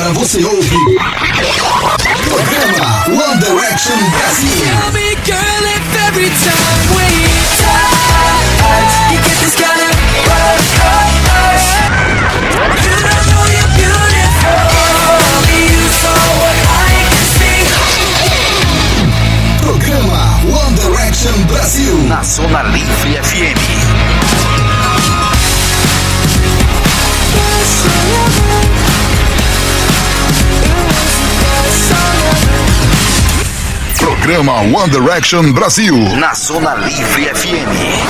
Agora você ouve. Programa One Direction Brasil. Tell me, girl, if every time we touch, you get this kind of rush. You don't know you're beautiful. You saw what I can see. Programa One Direction Brasil. Na Zona Livre FM. Programa One Direction Brasil. Na Zona Livre FM.